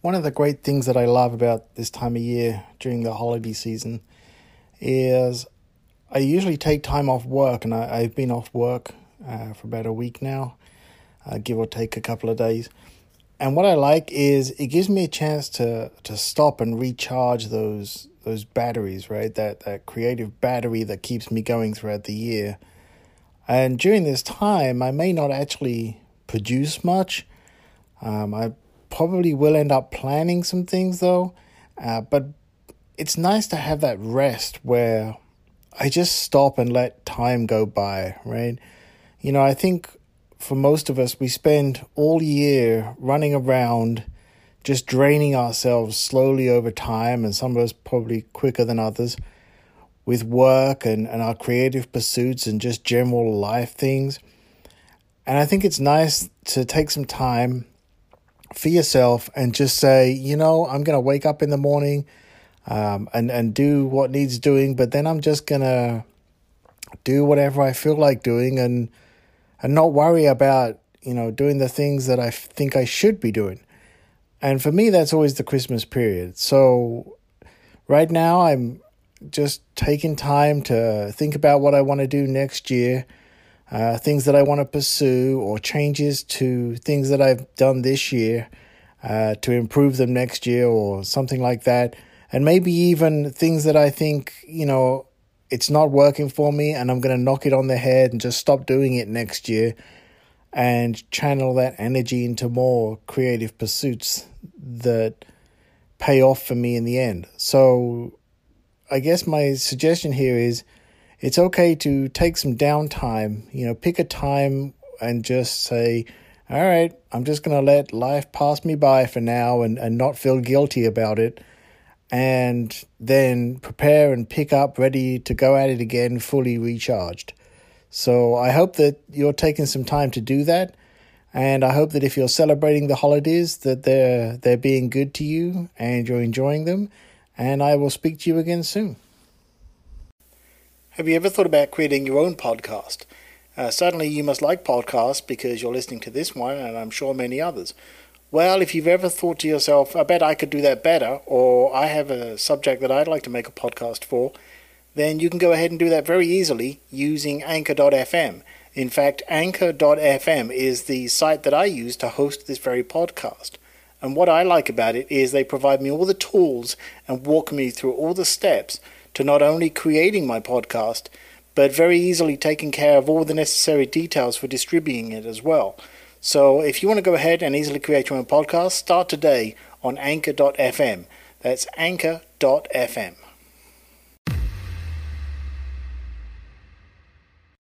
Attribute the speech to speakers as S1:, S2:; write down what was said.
S1: One of the great things that I love about this time of year during the holiday season is I usually take time off work, and I, have been off work uh, for about a week now, uh, give or take a couple of days. And what I like is it gives me a chance to to stop and recharge those those batteries, right? That that creative battery that keeps me going throughout the year. And during this time, I may not actually produce much. Um, I probably will end up planning some things though, uh, but it's nice to have that rest where I just stop and let time go by, right? You know, I think for most of us, we spend all year running around just draining ourselves slowly over time, and some of us probably quicker than others, with work and, and our creative pursuits and just general life things. And I think it's nice to take some time for yourself and just say, you know, I'm going to wake up in the morning um, and and do what needs doing. But then I'm just gonna do whatever I feel like doing and and not worry about you know doing the things that I think I should be doing. And for me, that's always the Christmas period. So right now, I'm just taking time to think about what I want to do next year. Uh, things that I want to pursue or changes to things that I've done this year uh, to improve them next year or something like that and maybe even things that I think, you know, it's not working for me and I'm going to knock it on the head and just stop doing it next year and channel that energy into more creative pursuits that pay off for me in the end. So I guess my suggestion here is it's okay to take some downtime, you know, pick a time and just say, all right, I'm just going to let life pass me by for now and, and not feel guilty about it and then prepare and pick up ready to go at it again fully recharged. So I hope that you're taking some time to do that and I hope that if you're celebrating the holidays that they're they're being good to you and you're enjoying them and I will speak to you again soon. Have you ever thought about creating your own podcast? Uh, certainly you must like podcasts because you're listening to this one and I'm sure many others. Well, if you've ever thought to yourself, I bet I could do that better, or I have a subject that I'd like to make a podcast for, then you can go ahead and do that very easily using Anchor.fm. In fact, Anchor.fm is the site that I use to host this very podcast. And what I like about it is they provide me all the tools and walk me through all the steps to not only creating my podcast, but very easily taking care of all the necessary details for distributing it as well. So if you want to go ahead and easily create your own podcast, start today on anchor.fm. That's anchor.fm.